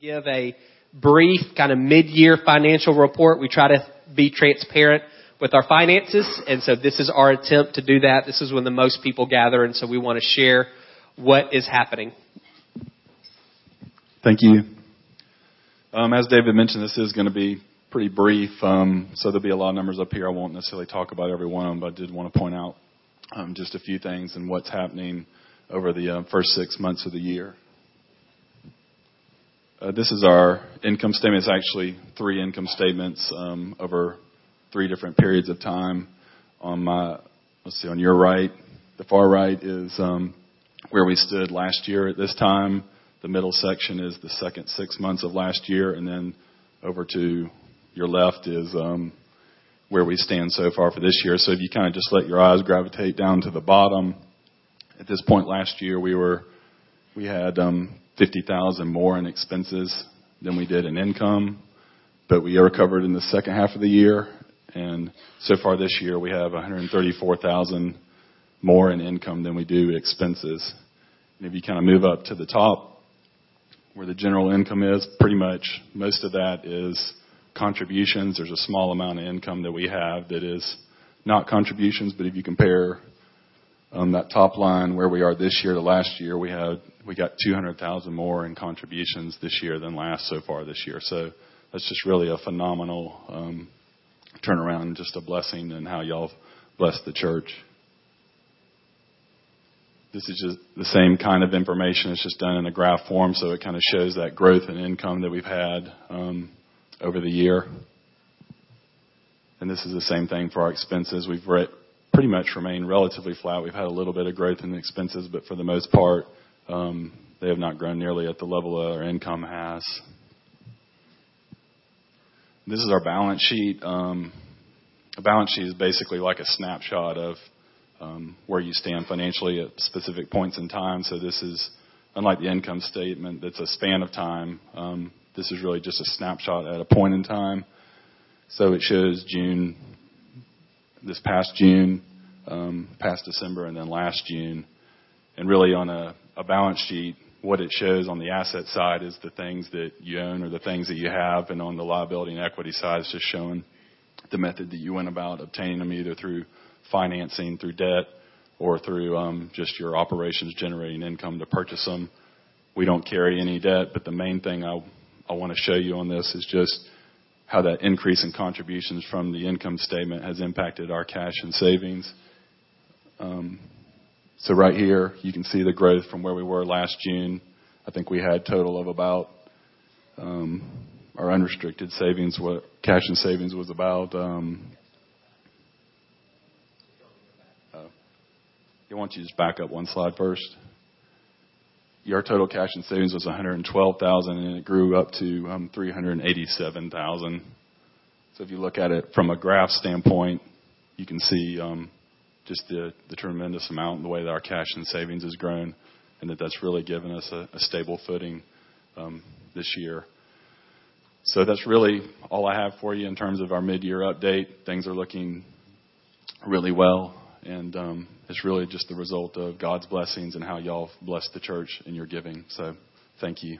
give a brief kind of mid-year financial report. We try to be transparent with our finances, and so this is our attempt to do that. This is when the most people gather, and so we want to share what is happening. Thank you. Um, as David mentioned, this is going to be pretty brief, um, so there'll be a lot of numbers up here. I won't necessarily talk about every one of them, but I did want to point out um, just a few things and what's happening over the uh, first six months of the year. Uh, this is our income statement. It's actually three income statements um, over three different periods of time. On my, let's see, on your right, the far right is um, where we stood last year at this time. The middle section is the second six months of last year, and then over to your left is um, where we stand so far for this year. So if you kind of just let your eyes gravitate down to the bottom, at this point last year we were we had um, 50,000 more in expenses than we did in income, but we recovered in the second half of the year. And so far this year, we have 134,000 more in income than we do expenses. And if you kind of move up to the top, where the general income is, pretty much most of that is contributions. There's a small amount of income that we have that is not contributions, but if you compare that top line where we are this year to last year, we had we got 200,000 more in contributions this year than last so far this year. So that's just really a phenomenal um, turnaround, just a blessing in how y'all blessed the church. This is just the same kind of information. It's just done in a graph form, so it kind of shows that growth in income that we've had um, over the year. And this is the same thing for our expenses. We've pretty much remained relatively flat. We've had a little bit of growth in expenses, but for the most part, um, they have not grown nearly at the level our income has. This is our balance sheet. Um, a balance sheet is basically like a snapshot of um, where you stand financially at specific points in time. So this is unlike the income statement that's a span of time. This is really just a snapshot at a point in time. So it shows June, this past June, um, past December, and then last June. And really on a a balance sheet, what it shows on the asset side is the things that you own or the things that you have, and on the liability and equity side, it's just showing the method that you went about obtaining them, either through financing, through debt, or through um, just your operations generating income to purchase them. We don't carry any debt, but the main thing I, I want to show you on this is just how that increase in contributions from the income statement has impacted our cash and savings. Um, so right here, you can see the growth from where we were last June. I think we had total of about um, our unrestricted savings, what cash and savings was about. Um, uh, you want you to just back up one slide first. Your total cash and savings was 112,000, and it grew up to um, 387,000. So if you look at it from a graph standpoint, you can see um, just the, the tremendous amount the way that our cash and savings has grown, and that that's really given us a, a stable footing um, this year. So that's really all I have for you in terms of our mid-year update. Things are looking really well, and um, it's really just the result of God's blessings and how y'all bless the church in your giving. So thank you.